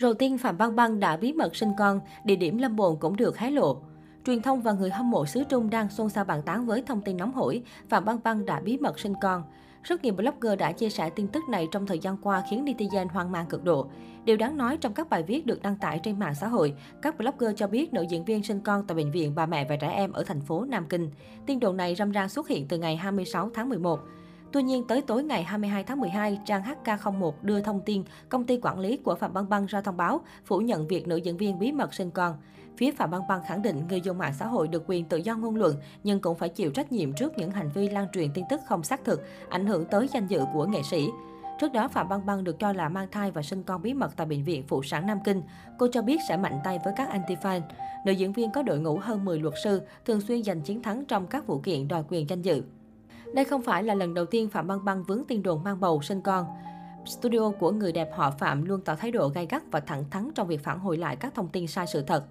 Đầu tiên, Phạm Băng Băng đã bí mật sinh con, địa điểm lâm bồn cũng được hé lộ. Truyền thông và người hâm mộ xứ Trung đang xôn xao bàn tán với thông tin nóng hổi, Phạm Băng Băng đã bí mật sinh con. Rất nhiều blogger đã chia sẻ tin tức này trong thời gian qua khiến netizen hoang mang cực độ. Điều đáng nói trong các bài viết được đăng tải trên mạng xã hội, các blogger cho biết nữ diễn viên sinh con tại bệnh viện bà mẹ và trẻ em ở thành phố Nam Kinh. Tin đồn này râm ran xuất hiện từ ngày 26 tháng 11. Tuy nhiên, tới tối ngày 22 tháng 12, trang HK01 đưa thông tin công ty quản lý của Phạm Băng Băng ra thông báo phủ nhận việc nữ diễn viên bí mật sinh con. Phía Phạm Băng Băng khẳng định người dùng mạng xã hội được quyền tự do ngôn luận nhưng cũng phải chịu trách nhiệm trước những hành vi lan truyền tin tức không xác thực, ảnh hưởng tới danh dự của nghệ sĩ. Trước đó, Phạm Băng Băng được cho là mang thai và sinh con bí mật tại Bệnh viện Phụ sản Nam Kinh. Cô cho biết sẽ mạnh tay với các anti-fan. Nữ diễn viên có đội ngũ hơn 10 luật sư, thường xuyên giành chiến thắng trong các vụ kiện đòi quyền danh dự. Đây không phải là lần đầu tiên Phạm Băng Băng vướng tin đồn mang bầu sinh con. Studio của người đẹp họ Phạm luôn tỏ thái độ gay gắt và thẳng thắn trong việc phản hồi lại các thông tin sai sự thật.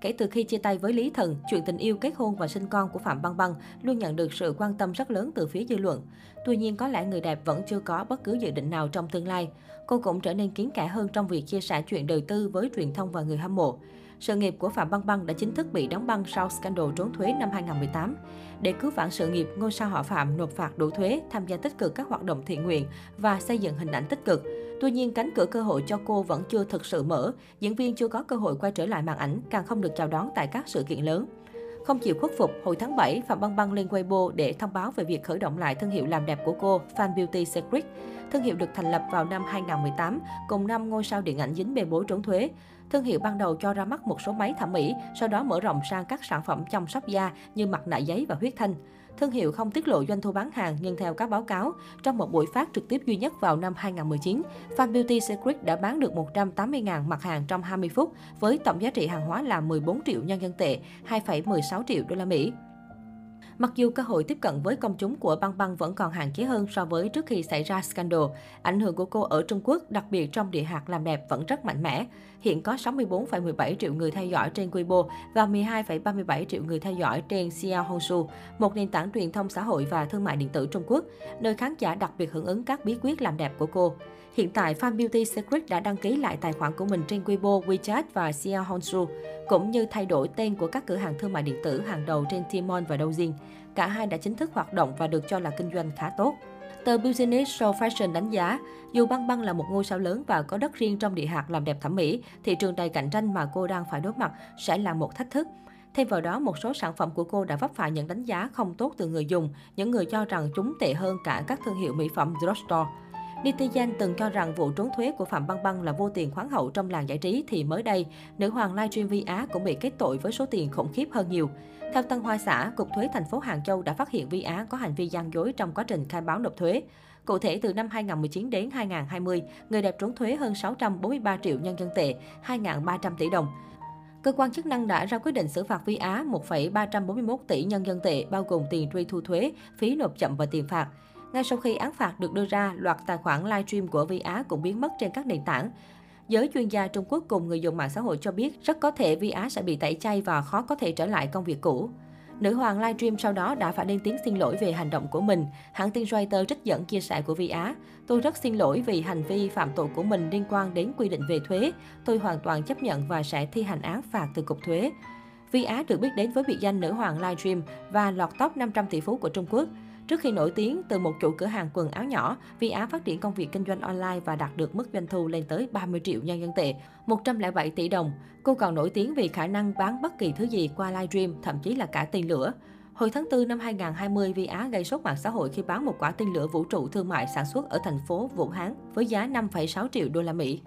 Kể từ khi chia tay với Lý Thần, chuyện tình yêu, kết hôn và sinh con của Phạm Băng Băng luôn nhận được sự quan tâm rất lớn từ phía dư luận. Tuy nhiên, có lẽ người đẹp vẫn chưa có bất cứ dự định nào trong tương lai. Cô cũng trở nên kiến kẽ hơn trong việc chia sẻ chuyện đời tư với truyền thông và người hâm mộ. Sự nghiệp của Phạm Băng Băng đã chính thức bị đóng băng sau scandal trốn thuế năm 2018. Để cứu vãn sự nghiệp, ngôi sao họ Phạm nộp phạt đủ thuế, tham gia tích cực các hoạt động thiện nguyện và xây dựng hình ảnh tích cực. Tuy nhiên, cánh cửa cơ hội cho cô vẫn chưa thực sự mở. Diễn viên chưa có cơ hội quay trở lại màn ảnh, càng không được chào đón tại các sự kiện lớn. Không chịu khuất phục, hồi tháng 7, Phạm Băng Băng lên Weibo để thông báo về việc khởi động lại thương hiệu làm đẹp của cô, Fan Beauty Secret. Thương hiệu được thành lập vào năm 2018, cùng năm ngôi sao điện ảnh dính bê bối trốn thuế. Thương hiệu ban đầu cho ra mắt một số máy thẩm mỹ, sau đó mở rộng sang các sản phẩm chăm sóc da như mặt nạ giấy và huyết thanh. Thương hiệu không tiết lộ doanh thu bán hàng, nhưng theo các báo cáo, trong một buổi phát trực tiếp duy nhất vào năm 2019, Fan Beauty Secret đã bán được 180.000 mặt hàng trong 20 phút, với tổng giá trị hàng hóa là 14 triệu nhân dân tệ, 2,16 triệu đô la Mỹ. Mặc dù cơ hội tiếp cận với công chúng của Băng Băng vẫn còn hạn chế hơn so với trước khi xảy ra scandal, ảnh hưởng của cô ở Trung Quốc, đặc biệt trong địa hạt làm đẹp vẫn rất mạnh mẽ. Hiện có 64,17 triệu người theo dõi trên Weibo và 12,37 triệu người theo dõi trên Xiaohongshu, một nền tảng truyền thông xã hội và thương mại điện tử Trung Quốc, nơi khán giả đặc biệt hưởng ứng các bí quyết làm đẹp của cô. Hiện tại, Fan Beauty Secret đã đăng ký lại tài khoản của mình trên Weibo, WeChat và Xiaohongshu, cũng như thay đổi tên của các cửa hàng thương mại điện tử hàng đầu trên Tmall và Douyin. Cả hai đã chính thức hoạt động và được cho là kinh doanh khá tốt. Tờ Business Show Fashion đánh giá, dù Băng Băng là một ngôi sao lớn và có đất riêng trong địa hạt làm đẹp thẩm mỹ, thị trường đầy cạnh tranh mà cô đang phải đối mặt sẽ là một thách thức. Thêm vào đó, một số sản phẩm của cô đã vấp phải những đánh giá không tốt từ người dùng, những người cho rằng chúng tệ hơn cả các thương hiệu mỹ phẩm drugstore. Netizen từng cho rằng vụ trốn thuế của Phạm Băng Băng là vô tiền khoáng hậu trong làng giải trí thì mới đây, nữ hoàng livestream Vi Á cũng bị kết tội với số tiền khủng khiếp hơn nhiều. Theo Tân Hoa Xã, Cục Thuế thành phố Hàng Châu đã phát hiện Vi Á có hành vi gian dối trong quá trình khai báo nộp thuế. Cụ thể, từ năm 2019 đến 2020, người đẹp trốn thuế hơn 643 triệu nhân dân tệ, 2.300 tỷ đồng. Cơ quan chức năng đã ra quyết định xử phạt Vi Á 1,341 tỷ nhân dân tệ, bao gồm tiền truy thu thuế, phí nộp chậm và tiền phạt. Ngay sau khi án phạt được đưa ra, loạt tài khoản livestream của Vi Á cũng biến mất trên các nền tảng. Giới chuyên gia Trung Quốc cùng người dùng mạng xã hội cho biết rất có thể Vi Á sẽ bị tẩy chay và khó có thể trở lại công việc cũ. Nữ hoàng livestream sau đó đã phải lên tiếng xin lỗi về hành động của mình. Hãng tin Reuters trích dẫn chia sẻ của Vi Á. Tôi rất xin lỗi vì hành vi phạm tội của mình liên quan đến quy định về thuế. Tôi hoàn toàn chấp nhận và sẽ thi hành án phạt từ Cục Thuế. Vi Á được biết đến với biệt danh nữ hoàng livestream và lọt top 500 tỷ phú của Trung Quốc. Trước khi nổi tiếng từ một chủ cửa hàng quần áo nhỏ, Vi Á phát triển công việc kinh doanh online và đạt được mức doanh thu lên tới 30 triệu nhân dân tệ, 107 tỷ đồng. Cô còn nổi tiếng vì khả năng bán bất kỳ thứ gì qua livestream, thậm chí là cả tên lửa. Hồi tháng 4 năm 2020, Vi Á gây sốt mạng xã hội khi bán một quả tên lửa vũ trụ thương mại sản xuất ở thành phố Vũ Hán với giá 5,6 triệu đô la Mỹ.